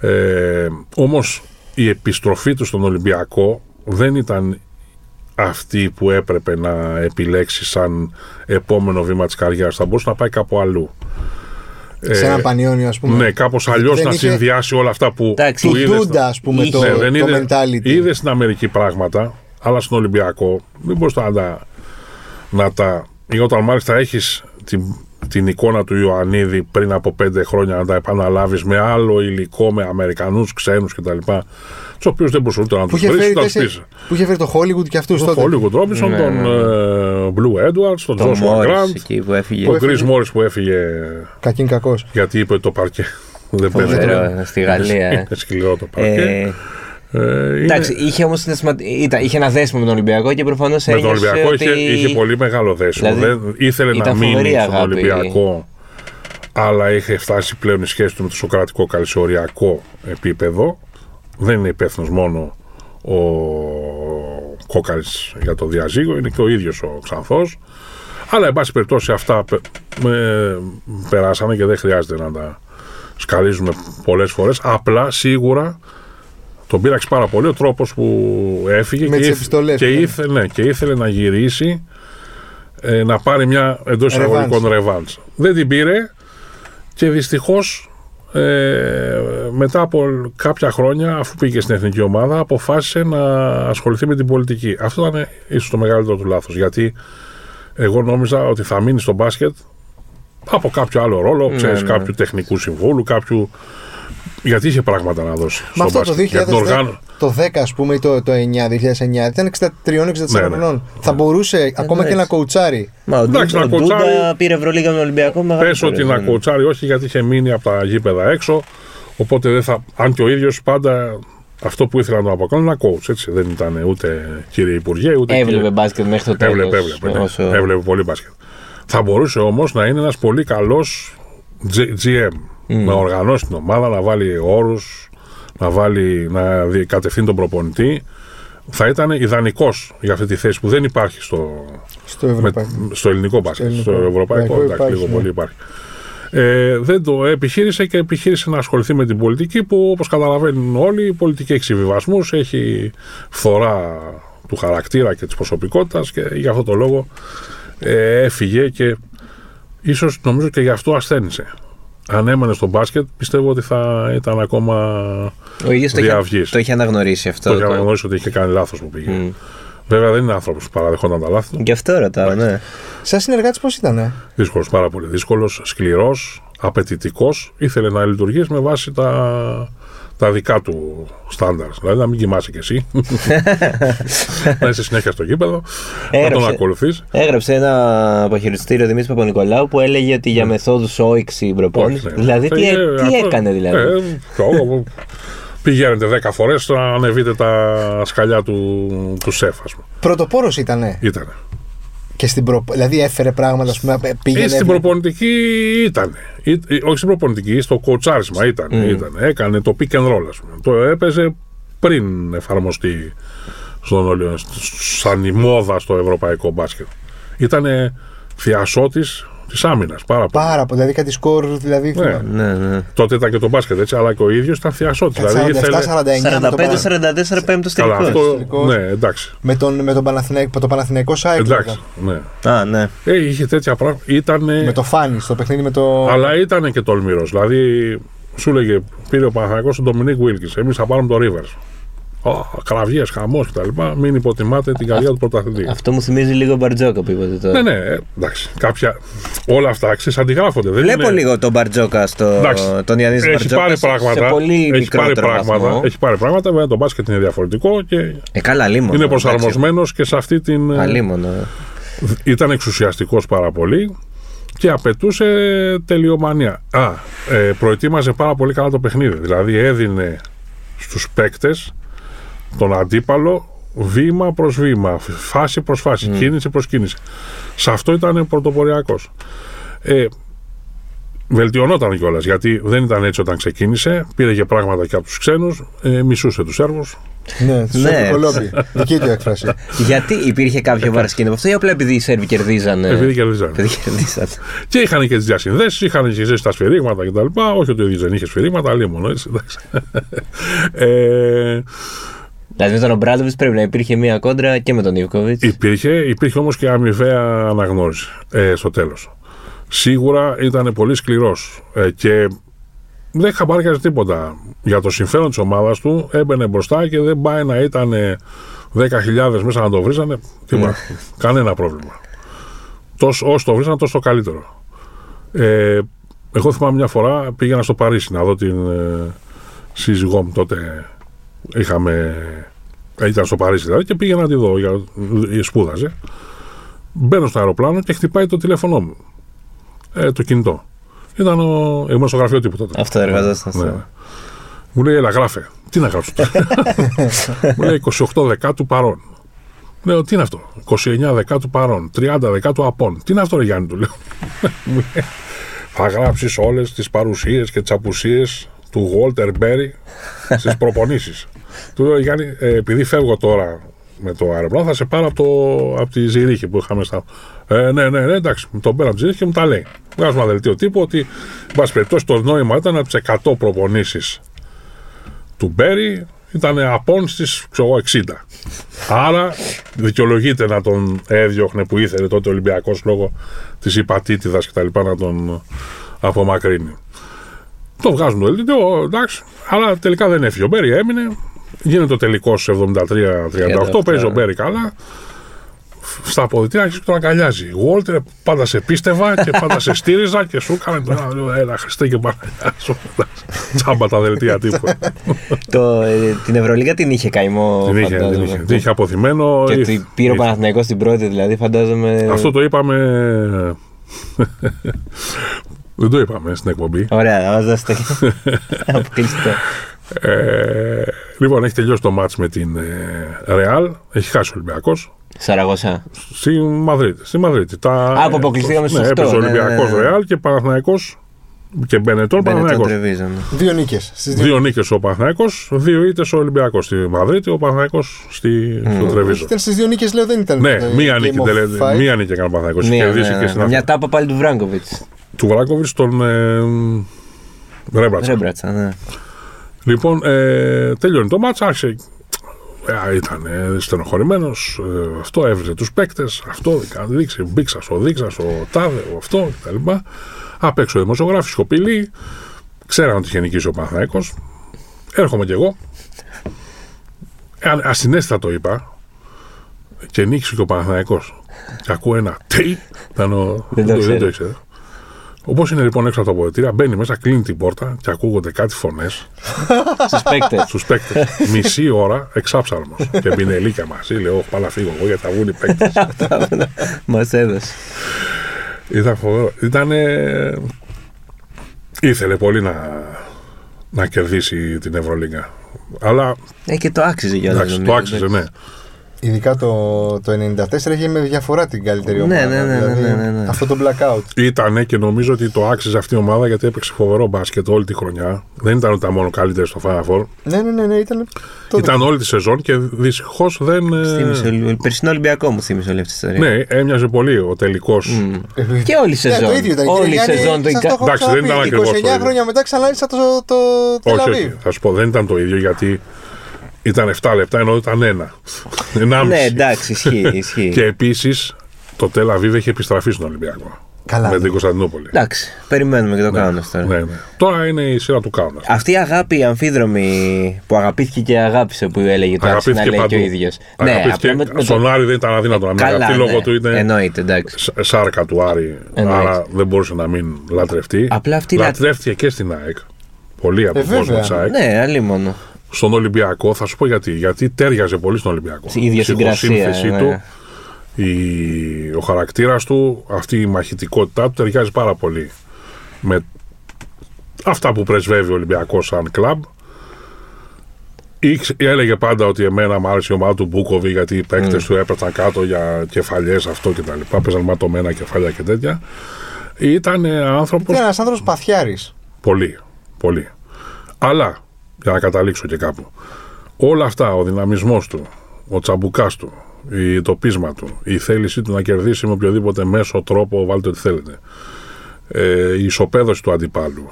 Ε, όμως η επιστροφή του στον Ολυμπιακό δεν ήταν αυτή που έπρεπε να επιλέξει σαν επόμενο βήμα της καριέρας. Θα μπορούσε να πάει κάπου αλλού. σε ένα πανιόνιο, ας πούμε. Ναι, κάπως αλλιώς Δεν να είχε συνδυάσει όλα αυτά που Εντάξει, του Του είδες Ντούντα, ας πούμε, το, Ναι, δεν το είδε, mentality. είδες στην Αμερική πράγματα, αλλά στον Ολυμπιακό δεν μπορείς να τα. Να τα ή όταν μάλιστα έχεις την, την εικόνα του Ιωαννίδη πριν από πέντε χρόνια να τα επαναλάβεις με άλλο υλικό, με Αμερικανούς, ξένους κτλ. Τους οποίους δεν μπορούσε ούτε να Που τους είχε, βρεις, φέρει να τους τέσσερι- πεις. που είχε φέρει το Hollywood και αυτούς Τον τότε. Hollywood Robinson, Ναι, τον ναι, ε, Blue Edwards, τον Τον Joshua Μόρις Grant, εκεί που έφυγε. τον Chris Morris που έφυγε Κακήν κακός. γιατί είπε το παρκέ. Δεν παίζει. Φοβερό, στη Γαλλία. ε. Είναι σκληρό το παρκέ. Ε, Ε, είναι- Εντάξει, είχε όμως είχε ένα δέσιμο με τον Ολυμπιακό και προφανώς Με τον ένιωσε Ολυμπιακό ότι... είχε, είχε πολύ μεγάλο δέσιμο. Δηλαδή, Δεν, ήθελε να ήταν μείνει φοβερή στον αγάπη. Ολυμπιακό, αλλά είχε φτάσει πλέον η σχέση του με το σοκρατικό καλυσιοριακό επίπεδο. Δεν είναι υπεύθυνος μόνο ο Κόκαλης για το διαζύγιο, είναι και ο ίδιος ο Ξανθός. Αλλά, εν πάση περιπτώσει, αυτά πε- με- περάσανε και δεν χρειάζεται να τα σκαλίζουμε πολλές φορές. Απλά, σίγουρα, τον πείραξε πάρα πολύ ο τρόπος που έφυγε Με και, τις ήθε- επιστολές και, που ήθελε, ναι, και ήθελε να γυρίσει ε, να πάρει μια εντός εισαγωγικών ρεβάνς. Δεν την πήρε και δυστυχώς ε, μετά από κάποια χρόνια αφού πήγε στην εθνική ομάδα αποφάσισε να ασχοληθεί με την πολιτική. Αυτό ήταν ίσως το μεγαλύτερο του λάθος γιατί εγώ νόμιζα ότι θα μείνει στο μπάσκετ από κάποιο άλλο ρόλο, ξέρεις, ναι. κάποιου τεχνικού συμβούλου, κάποιου... Γιατί είχε πράγματα να δώσει Με στο αυτό το μπάσκετ; Για την 2010, οργάνωση. το 10 ας πούμε ή το, το 9, 2009 ήταν 63-64 Ναι, ναι. χρονών. Θα μπορούσε ακόμα και να εντάξει. κοουτσάρει. Μα ο Εντάξει, Ντούντα- να ο Ντούντα κοουτσάρει- πήρε Ευρωλίγα με τον Ολυμπιακό μεγάλο Πες ότι να κοουτσάρει όχι γιατί είχε μείνει από τα γήπεδα έξω οπότε δεν θα, αν και ο ίδιος πάντα αυτό που ήθελα να το αποκαλούν ένα coach. Έτσι. Δεν ήταν ούτε κύριε Υπουργέ, ούτε. Έβλεπε κύριε... μπάσκετ μέχρι το τέλος. Έβλεπε, έβλεπε, ναι. έβλεπε πολύ μπάσκετ. Θα μπορούσε όμως να είναι ένας πολύ καλός GM. Να οργανώσει την ομάδα, να βάλει όρους, να, βάλει, να δι- κατευθύνει τον προπονητή. Θα ήταν ιδανικός για αυτή τη θέση που δεν υπάρχει στο, Στο με- Ευρωπαϊκό. στο ελληνικό μπάσκετ. Στο Στο, ελληνικό. ευρωπαϊκό, Ευρωπαϊκό εντάξει, υπάρχει, λίγο ναι. πολύ υπάρχει. Ε, δεν το επιχείρησε και επιχείρησε να ασχοληθεί με την πολιτική που όπως καταλαβαίνουν όλοι η πολιτική έχει συμβιβασμούς, έχει φθορά του χαρακτήρα και της προσωπικότητας και για αυτό το λόγο ε, έφυγε και ίσως νομίζω και γι' αυτό ασθένησε. Αν έμενε στο μπάσκετ πιστεύω ότι θα ήταν ακόμα Ο ίδιος το, είχε- διαυγής. το είχε αναγνωρίσει αυτό. το είχε το- αναγνωρίσει ότι είχε κάνει λάθος που πήγε. Μμ. Βέβαια δεν είναι άνθρωπος που παραδεχόταν τα λάθη του. Γι' αυτό ρωτάω, ναι. Σαν συνεργάτης πώς ήταν, Δύσκολος, πάρα πολύ δύσκολος, σκληρός, απαιτητικός. Ήθελε να λειτουργήσει με βάση τα, τα δικά του στάνταρ. Δηλαδή να μην κοιμάσαι κι εσύ. να είσαι συνέχεια στο γήπεδο. να τον Έγραψε. ακολουθείς. Έγραψε ένα αποχαιρετιστήριο Δημήτρης Παπα-Νικολάου που έλεγε ότι για μεθόδους όηξη προπόνηση. Δηλαδή, τι, έ- τι έκανε δηλαδή; Ε, εγώ, πηγαίνετε 10 φορές να ανεβείτε τα σκαλιά του, του σεφ, ας πούμε. Πρωτοπόρος ήταν. Ήτανε. Και στην προ... Δηλαδή έφερε πράγματα, ας πούμε, πήγαινε. Ε, στην προπονητική ήταν. Όχι στην προπονητική, στο κοτσάρισμα ήταν. ήταν. Έκανε το pick and roll, ας πούμε. Το έπαιζε πριν εφαρμοστεί στον όλιο, σαν η μόδα στο ευρωπαϊκό μπάσκετ. Ήταν θειασότης της άμυνας. Πάρα πολύ. Πάρα πολύ. Δηλαδή κάτι σκορ. Δηλαδή, Ναι. Ναι, ναι. Τότε ήταν και το μπάσκετ έτσι, αλλά και ο ίδιος ήταν θειασότης. Δηλαδή ήθελε. 47-49 με, τον Πανα- 45-44 πέμπτο Καλά, τελικό. αυτό. τελικός. Ναι, εντάξει. με τον, με τον Παναθηναϊκό, το Παναθηναϊκό Σάικλ. Εντάξει. Ναι. Α, ναι. Ε, είχε τέτοια πράγματα. Ήτανε... Με το Φάνη στο παιχνίδι με το. Αλλά ήταν και τολμηρός. Δηλαδή, σου έλεγε, πήρε ο Παναθηναϊκός τον Ντομινίκ Βίλκη. Εμείς θα πάρουμε το Rivers. Κραυγέ, χαμός κτλ. Μην υποτιμάτε την καρδιά του πρωταθλητή. Αυτό μου θυμίζει λίγο Μπαρτζόκα που είπατε τώρα. Ναι, ναι, ε, εντάξει. Κάποια... Όλα αυτά ξέρεις, αντιγράφονται. Δεν Βλέπω είναι... λίγο τον Μπαρτζόκα στο. Εντάξει. τον Ιαννίδη Έχει Μπαρτζόκα. πάρει σε- πράγματα. Σε πολύ έχει πάρει μικρότερο πράγματα. βαθμό. Έχει πάρει πράγματα. Βέβαια το μπάσκετ είναι διαφορετικό και Ε, καλά, λίμωνο. είναι εντάξει. προσαρμοσμένος και σε αυτή την. ε, Αλίμονο. ήταν εξουσιαστικός πάρα πολύ και απαιτούσε τελειομανία. Α, ε, προετοίμαζε πάρα πολύ καλά το παιχνίδι. Δηλαδή έδινε στους παίκτες τον αντίπαλο βήμα προς βήμα, φάση προς φάση, κίνηση προς κίνηση. Σε αυτό ήταν πρωτοποριακός. Ε, βελτιωνόταν κιόλας γιατί δεν ήταν έτσι όταν ξεκίνησε. Πήρε και πράγματα και από τους ξένους, ε, μισούσε τους Σέρβους. Ναι, τους Ναι. ναι. κολόμπι. Δική του έκφραση. Γιατί υπήρχε κάποιο βαρσκίνο από αυτό ή απλά επειδή οι Σέρβοι κερδίζανε; Επειδή κερδίζανε. Επειδή κερδίζανε. Και είχαν και τις διασυνδέσεις, είχαν και ζήσει τα σφυρίγματα κτλ. Όχι ότι ο ίδιος δεν είχε σφυρίγματα, αλλά μόνο έτσι. εντάξει. ε, Δηλαδή με τον Ομπράντοβιτ πρέπει να υπήρχε μία κόντρα και με τον Ιβκοβιτς. υπήρχε υπήρχε όμως και αμοιβαία αναγνώριση ε, στο τέλος. Σίγουρα ήταν πολύ σκληρός ε, και δεν χαμπάρκαζε τίποτα. Για το συμφέρον της ομάδας του έμπαινε μπροστά και δεν πάει να ήταν 10.000 μέσα να το βρίζανε. Τίποτα. Κανένα πρόβλημα. Τόσο, όσο το βρίζανε, τόσο το καλύτερο. Ε, εγώ θυμάμαι μια φορά πήγαινα στο Παρίσι να δω την ε, σύζυγό μου τότε. Είχαμε. Ήταν στο Παρίσι δηλαδή και πήγαινα να τη δω. Για, ε, σπούδαζε. Μπαίνω στο αεροπλάνο και χτυπάει το τηλέφωνό μου. Ε, το κινητό. Ήταν ο. Ήμουν στο γραφείο τύπου τότε. Αυτό εργαζόταν. Ναι. στο- Μου λέει, έλα, γράφε. Τι να γράψω τώρα; μου λέει 28 δεκάτου παρών. Λέω, τι είναι αυτό; 29 δεκάτου παρών. 30 δεκάτου απών. Τι είναι αυτό, ρε Γιάννη, του λέω. Μου λέει, θα γράψεις όλες τις παρουσίες και τις απουσίες του Walter Berry στις προπονήσεις. Του λέω, Γιάννη, ε, επειδή φεύγω τώρα με το αεροπλάνο, θα σε πάρω από, το, από τη Ζηρίχη που είχαμε στα. Ε, ναι, ναι, ναι, εντάξει, μου τον πέρα από τη Ζηρίχη και μου τα λέει. Βγάζω ένα δελτίο τύπου ότι, εν πάση περιπτώσει, το νόημα ήταν από τις 100 προπονήσεις του Μπέρι ήταν απόν στις 60. Άρα δικαιολογείται να τον έδιωχνε που ήθελε τότε ο Ολυμπιακός λόγω της υπατήτηδας και τα λοιπά να τον απομακρύνει. Το βγάζουν το δελτίο, εντάξει, αλλά τελικά δεν έφυγε. Ο Μπέρι έμεινε. Γίνεται το τελικό 73-38. 38, Παίζει ο Μπέρι καλά. Στα αποδητήρια αρχίζει και τον αγκαλιάζει. Γουόλτερ, πάντα σε πίστευα και πάντα σε στήριζα και σου έκανε το λέω, Έλα, Χριστέ και Παναγιά σου. Τσάμπα τα δελτία τύπου. Το, ε, την Ευρωλίγα την είχε καημό. Την είχε, την φαντάζομαι. είχε, την είχε αποθυμένο. Και Είχε- ότι πήρε ο είχε. Παναθηναϊκός στην πρώτη, δηλαδή φαντάζομαι. Αυτό το είπαμε. Δεν το είπαμε στην εκπομπή. Ωραία, να μας δώσετε. Αποκλειστικό. Ε, λοιπόν, έχει τελειώσει το μάτς με την ε, Ρεάλ. Έχει χάσει ο Ολυμπιακός. Σαραγώσα. Στη Μαδρίτη. Στη Μαδρίτη. Τα, Α, που αποκλειστήκαμε στους ναι, οκτώ, έπαιζε ο ναι, ναι, Ολυμπιακός ναι. Ρεάλ και Παναθηναϊκός και Μπενετών Μπενετών Παναθηναϊκός. Τρεβίζα, ναι. Δύο νίκες. Δύο νίκες ο Παναθηναϊκός, δύο ήττες ο Ολυμπιακός στη Μαδρίτη, ο Παναθηναϊκός στη, στο Τρεβίζο. Ήταν στις δύο νίκες, λέω δεν ήταν. Ναι, ε, μία Game νίκη, of τελε- five. μία νίκη έκανε ο Παναθηναϊκός. Μία, Κερδίσει ναι, και ναι. στην Μια Αθήνα. τάπα πάλι του Βράγκοβιτς. Του Βράκοβιτ στον ε, Ρέμπρατσα. Ρέμπρατσα, ναι. Λοιπόν, ε, τελειώνει το μάτσα, άρχισε. Ε, ήταν ε, στενοχωρημένος. Ε, αυτό έβριζε τους παίκτες. Αυτό δείξει. Μπήξα ο Δείξα, ο Τάδε, ο αυτό κτλ. Απ' έξω δημοσιογράφοι, σιωπηλοί. Ξέραν ότι είχε νικήσει ο Παναθηναϊκός. Έρχομαι κι εγώ. Ε, α- ασυναίσθητα το είπα. Και νίκησε και ο Παναθηναϊκός. Και ακούω ένα τι. Ήταν ο... Δεν το ξέρει. ήξερε. Όπως είναι λοιπόν έξω από τα αποδητήρια, μπαίνει μέσα, κλείνει την πόρτα και ακούγονται κάτι φωνές Στους παίκτες. στους παίκτες. Μισή ώρα εξάψαλμος. και πινελίκια μαζί. Λέω: Όχι, πάω να φύγω εγώ γιατί θα βγουν οι παίκτες. Μας έδωσε. Ήταν φοβερό. Ήταν. ήθελε πολύ να, να κερδίσει την Ευρωλίγκα. Αλλά Ε, και το άξιζε για εντάξει, το άξιζε, ναι. Ειδικά το, το 94 είχε με διαφορά την καλύτερη Ναι, ομάδα. ναι, ναι, δηλαδή, ναι, ναι, ναι. Αυτό το blackout. Ήτανε και νομίζω ότι το άξιζε αυτή η ομάδα γιατί έπαιξε φοβερό μπάσκετ όλη τη χρονιά. Δεν ήταν ότι ήταν μόνο καλύτερη στο Final Four. Ναι, ναι, ναι, ναι ήταν. Το... Ήταν όλη τη σεζόν και δυστυχώς δεν. ε, Θύμισε, ο- περσινό Ολυμπιακό μου θύμισε όλη αυτή η ιστορία. Ναι, έμοιαζε πολύ ο τελικός. Ε, Και όλη η Ναι, σεζόν. το ίδιο ήταν. Όλη η Κύριε Γιάννη, σεζόν. το σας το ικα- έχω Εντάξει, δεν ήταν ξαναπεί. ακριβώς το 29 ίδιο. χρόνια μετά ξανάλυσα το, το Όχι, όχι. Τελαβίβ. Θα σου πω, δεν ήταν το ίδιο γιατί ήταν 7 λεπτά ενώ ήταν ένα. Ενάμιση. Ναι, εντάξει, ισχύει. ισχύει. Και επίσης το Τελαβίβ έχει επιστραφεί στον Ολυμπιακό. Καλά. Με την Κωνσταντινούπολη. Εντάξει, περιμένουμε και το κάνω τώρα. Ναι, ναι. Τώρα είναι η σειρά του Κάουνας. Αυτή η αγάπη αμφίδρομη που αγαπήθηκε και αγάπησε που έλεγε το άξι να Αγαπήθηκε λέει και ο παντού. ίδιος. Ναι, Αγαπήθηκε. απλά με, με Στον το... Άρη δεν ήταν αδύνατο να μην Καλά, αγαπηθεί ναι. λόγω του είναι Εννοείται, εντάξει. σ- σάρκα του Άρη. Εννοείται. Άρα δεν μπορούσε να μην λατρευτεί. Απλά αυτή η λα- Λατρεύτηκε και στην ΑΕΚ. Πολύ από Ε, τον κόσμο βέβαια. της ΑΕΚ. Ναι, αλλή μόνο. Στον Ολυμπιακό θα σου πω γιατί. Γιατί τέριαζε πολύ στον Ολυμπιακό. Η ίδια συγκρασία, ψυχοσύνθεσή ναι. του, η, ο χαρακτήρας του, αυτή η μαχητικότητά του ταιριάζει πάρα πολύ με αυτά που πρεσβεύει ο Ολυμπιακός σαν κλαμπ. Ήξε- Έλεγε πάντα ότι εμένα μου άρεσε η ομάδα του Μπούκοβι γιατί οι παίκτες του έπεσαν κάτω για κεφαλιές αυτό και τα λοιπά. Παίζαν ματωμένα κεφάλια και τέτοια. Ήταν άνθρωπος Ήταν ένας άνθρωπος παθιάρης. Πολύ, πολύ. Αλλά, για να καταλήξω και κάπου, όλα αυτά, ο δυναμισμός του, ο τσαμπουκάς του, η, το πείσμα του, η θέλησή του να κερδίσει με οποιοδήποτε μέσο τρόπο, βάλτε ό,τι θέλετε, ε, η ισοπαίδωση του αντιπάλου,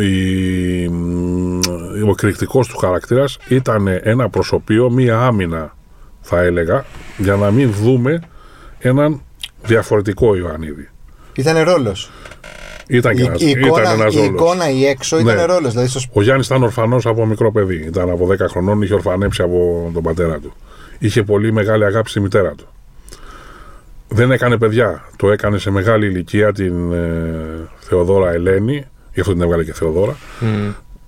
η, μ, ο εκρηκτικός του χαρακτήρας ήταν ένα προσωπείο, μία άμυνα θα έλεγα, για να μην δούμε έναν διαφορετικό Ιωαννίδη. Ήταν ρόλος. Ήταν και Η, ένας, η, ήταν εικόνα, ένας η ρόλος. εικόνα η έξω ήταν Ναι. ρόλος. Δηλαδή στο σπ- Ο Γιάννης ήταν ορφανός από μικρό παιδί. Ήταν από 10 χρονών, είχε ορφανέψει από τον πατέρα του. Είχε πολύ μεγάλη αγάπη στη μητέρα του. Δεν έκανε παιδιά. Το έκανε σε μεγάλη ηλικία την ε, Θεοδόρα Ελένη. Γι' αυτό την έβγαλε και Θεοδόρα.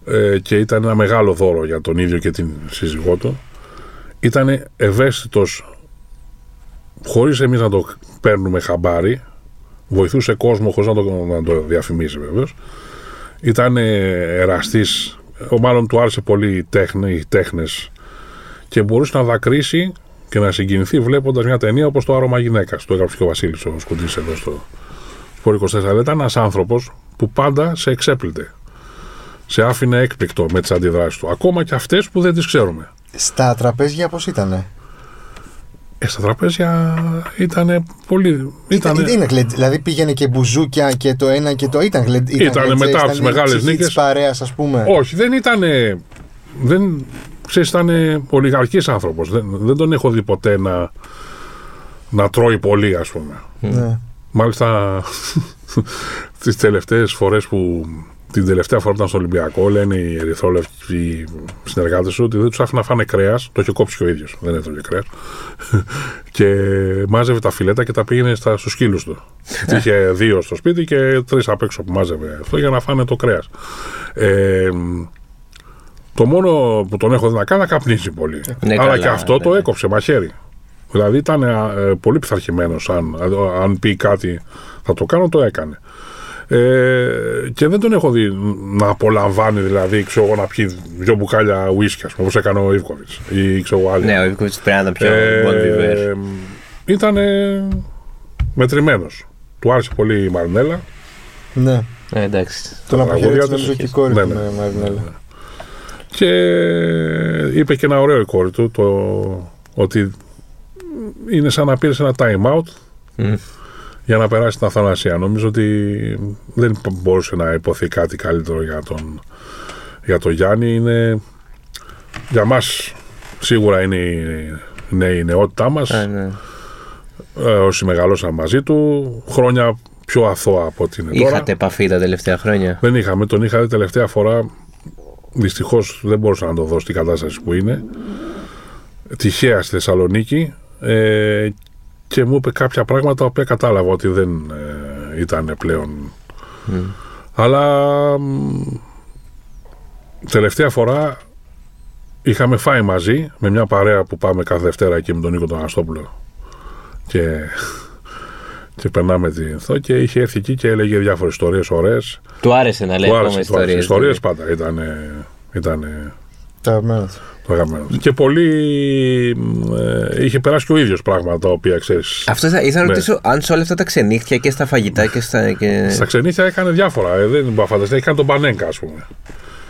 Ε, και ήταν ένα μεγάλο δώρο για τον ίδιο και την σύζυγό του. Ήταν ευαίσθητος χωρίς εμείς να το παίρνουμε χαμπάρι. Βοηθούσε κόσμο χωρίς να το, να το διαφημίζει βεβαίως. Ήταν εραστής. Μάλλον του άρεσε πολύ η τέχνη, οι τέχνες και μπορούσε να δακρύσει και να συγκινηθεί βλέποντας μια ταινία όπως το Άρωμα Γυναίκας. Το έγραψε και ο Βασίλης ο Σκουντής εδώ στο Σπορ 24. Αλλά ήταν ένας άνθρωπος που πάντα σε εξέπλητε. Σε άφηνε έκπληκτο με τις αντιδράσεις του. Ακόμα και αυτές που δεν τις ξέρουμε. Στα τραπέζια πώς ήτανε; Ε, στα τραπέζια ήταν πολύ. Ήταν, Ήτανε, ήταν, γλεντ- δηλαδή πήγαινε και μπουζούκια και το ένα και το ήταν. γλεντ- Ήτανε γλεντζέ, μετά από ήταν τις η μεγάλες ψυχής νίκες. της παρέας, ας πούμε. Όχι, δεν ήταν. Δεν, ξέρεις, ήταν ολιγαρχής άνθρωπος. Δεν, δεν τον έχω δει ποτέ να, να τρώει πολύ, ας πούμε. Ναι. Μάλιστα, τις τελευταίες φορές που την τελευταία φορά που ήταν στο Ολυμπιακό, λένε οι ερυθρόλευκοι συνεργάτες του ότι δεν τους άφηνε να φάνε κρέας. Το είχε κόψει και ο ίδιος. Δεν έτρωγε κρέας. και μάζευε τα φιλέτα και τα πήγαινε στα, στους σκύλους του. είχε δύο στο σπίτι και τρεις απ' έξω που μάζευε αυτό για να φάνε το κρέας. Ε, το μόνο που τον έχω δει να κάνει να καπνίζει πολύ. Ναι, Αλλά καλά, και αυτό ναι, το ναι. έκοψε μαχαίρι. Δηλαδή ήταν ε, πολύ πειθαρχημένος. Αν, αν πει κάτι θα το κάνω, το έκανε. Ε, και δεν τον έχω δει να απολαμβάνει, δηλαδή, ξέρω εγώ, να πιει δύο μπουκάλια ουίσκι, ας πούμε, όπως έκανε ο Ιβκοβιτς. Ή ξέρω εγώ άλλοι. Ναι, ο Ιβκοβιτς πρέπει να ήταν πιο Ε, bon viveur. ήταν μετρημένος. Του άρεσε πολύ η Μαρινέλα. Ναι. Ε, εντάξει. Τον τραγούδια αποχαιρέτησε τους. νομίζω και η κόρη Ναι, του ναι. με Μαρινέλα. Και είπε και ένα ωραίο η κόρη του το ότι είναι σαν να πήρε ένα time out Μμ. Για να περάσει την αθανασία. Νομίζω ότι δεν μπορούσε να υποθεί κάτι καλύτερο για τον, για τον Γιάννη. Είναι, για μας σίγουρα είναι η, ναι, η νεότητά μας. Α, ναι. ε, όσοι μεγαλώσαν μαζί του. Χρόνια πιο αθώα από ό,τι είναι τώρα. Είχατε επαφή τα τελευταία χρόνια; Δεν είχαμε, τον είχα δει τελευταία φορά. Δυστυχώς δεν μπορούσα να το δω στην κατάσταση που είναι. Τυχαία στη Θεσσαλονίκη ε, και μου είπε κάποια πράγματα τα οποία κατάλαβα ότι δεν ε, ήταν πλέον. Αλλά μ, τελευταία φορά είχαμε φάει μαζί με μια παρέα που πάμε κάθε Δευτέρα εκεί με τον Νίκο τον Αναστόπουλο και, και περνάμε την αυτό και είχε έρθει εκεί και έλεγε διάφορες ιστορίες ωραίες Του άρεσε να λέει του ακόμα άρεσε, του άρεσε. ιστορίες. Ιστορίες πάντα ήταν, ήταν Τα αγαπημένα του. το αγαπημένο. του. Και πολύ μ, ε, είχε περάσει και ο ίδιος πράγματα τα οποία ξέρεις. Αυτό θα, ήθελα να Ναι. ρωτήσω αν σε όλα αυτά τα ξενύχτια και στα φαγητά και στα. Και... Στα ξενύχια έκανε διάφορα. Ε, δεν μπορώ να φανταστεί. Έκανε τον Πανέγκα, ας πούμε.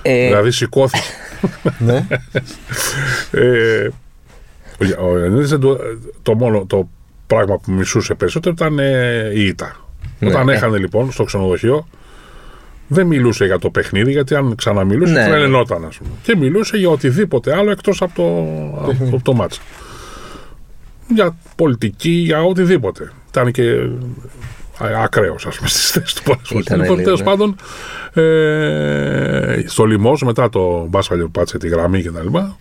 Ε, Δηλαδή σηκώθηκε. Ναι. ε, ο- ο Ιωαννίδης δεν το, το μόνο το πράγμα που μισούσε περισσότερο ήταν ε, η ήττα. Ναι, Όταν ναι. έχανε λοιπόν στο ξενοδοχείο, δεν μιλούσε για το παιχνίδι, γιατί αν ξαναμιλούσε Ναι, θα ναι. ενενόταν, ας πούμε. Και μιλούσε για οτιδήποτε άλλο εκτός από το, από το μάτς. Για πολιτική, για οτιδήποτε. Ήταν και α- ακραίος, ας πούμε, στις θέσεις του πολλές φορές. Ήτανε Λοιπόν, λίγο, τέλος ναι. πάντων, ε, στο Λιμός, μετά το μπάσκετ που πάτησε τη γραμμή και τα λοιπά,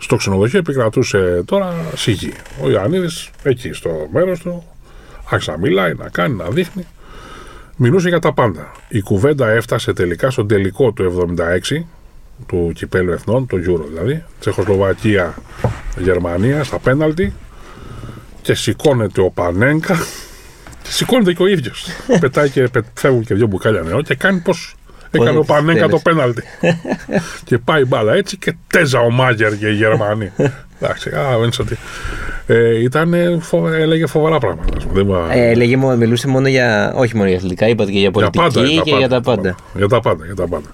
στο ξενοδοχείο επικρατούσε τώρα σιγή. Ο Ιωαννίδης εκεί στο μέρος του, άρχισε να μιλάει, να κάνει, να δείχνει. Μιλούσε για τα πάντα. Η κουβέντα έφτασε τελικά στον τελικό του 76 του κυπέλου εθνών, το Euro δηλαδή, Τσεχοσλοβακία, Γερμανία, στα πέναλτι και σηκώνεται ο Πανέγκα και σηκώνεται και ο ίδιος. Πετάει και πε- φεύγουν και δύο μπουκάλια νερό και κάνει πως έκανε ο Πανέγκα το τέλος. πέναλτι. και πάει η μπάλα έτσι και τέζα ο Μάγερ και οι Γερμανοί. Εντάξει, α, δεν ότι. Ε, ήταν, φο- έλεγε φοβερά πράγματα. ας πούμε. Δεν μου- ε, έλεγε, μόνο- μιλούσε μόνο για. Όχι μόνο για αθλητικά, είπατε και για πολιτική και για τα πάντα. Για τα πάντα, για τα πάντα.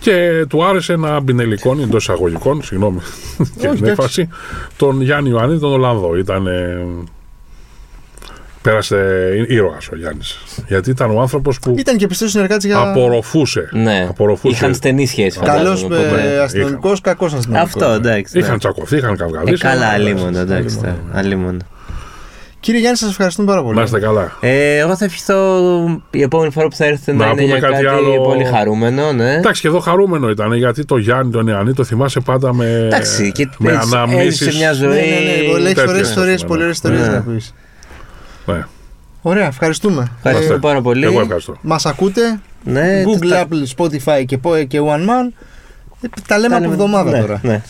Και του άρεσε να μπινελικώνει εντός εισαγωγικών, συγγνώμη και την εντάξει. έφαση, τον Γιάννη Ιωαννίδη, τον Ολλανδό. Ήταν. Πέρασε ήρωας ο Γιάννης. Γιατί ήταν ο άνθρωπος που Ήταν και πιστός συνεργάτης για. απορροφούσε. Ναι, απορροφούσε. είχαν στενή σχέση. Καλός φαντάζομαι, οπότε- αστυνομικός, κακός αστυνομικός. Αυτό εντάξει. ναι. Είχαν τσακωθεί, είχαν Ε, καυγαδίσει. καλά, αλλά- αλίμονο, εντάξει. τώρα, αλίμονο. Κύριε Γιάννη, σας ευχαριστούμε πάρα πολύ. Να είστε καλά. Ε, εγώ θα ευχηθώ η επόμενη φορά που θα έρθετε να, Να είναι πούμε για κάτι κάτι, άλλο. πολύ χαρούμενο, ναι. Εντάξει, και εδώ χαρούμενο ήταν γιατί το Γιάννη τον Ιωαννή το θυμάσαι πάντα με, Εντάξει, και με έτσι, αναμνήσεις. έζησε μια Ναι, ζωή. ναι, ναι. Έχει τέτοιες, ωραίε ας ιστορίες, πούμε, πολύ ναι. ωραίε ιστορίες Ναι. να πεις. Ναι. Ωραία, ευχαριστούμε. Ευχαριστώ Ε, πάρα πολύ. Εγώ ευχαριστώ. Μας ακούτε; Ναι, Google, τα- Apple, Spotify και, και One Man. Ε, Τα λέμε τα από λέμε- εβδομάδα ναι, τώρα. ναι.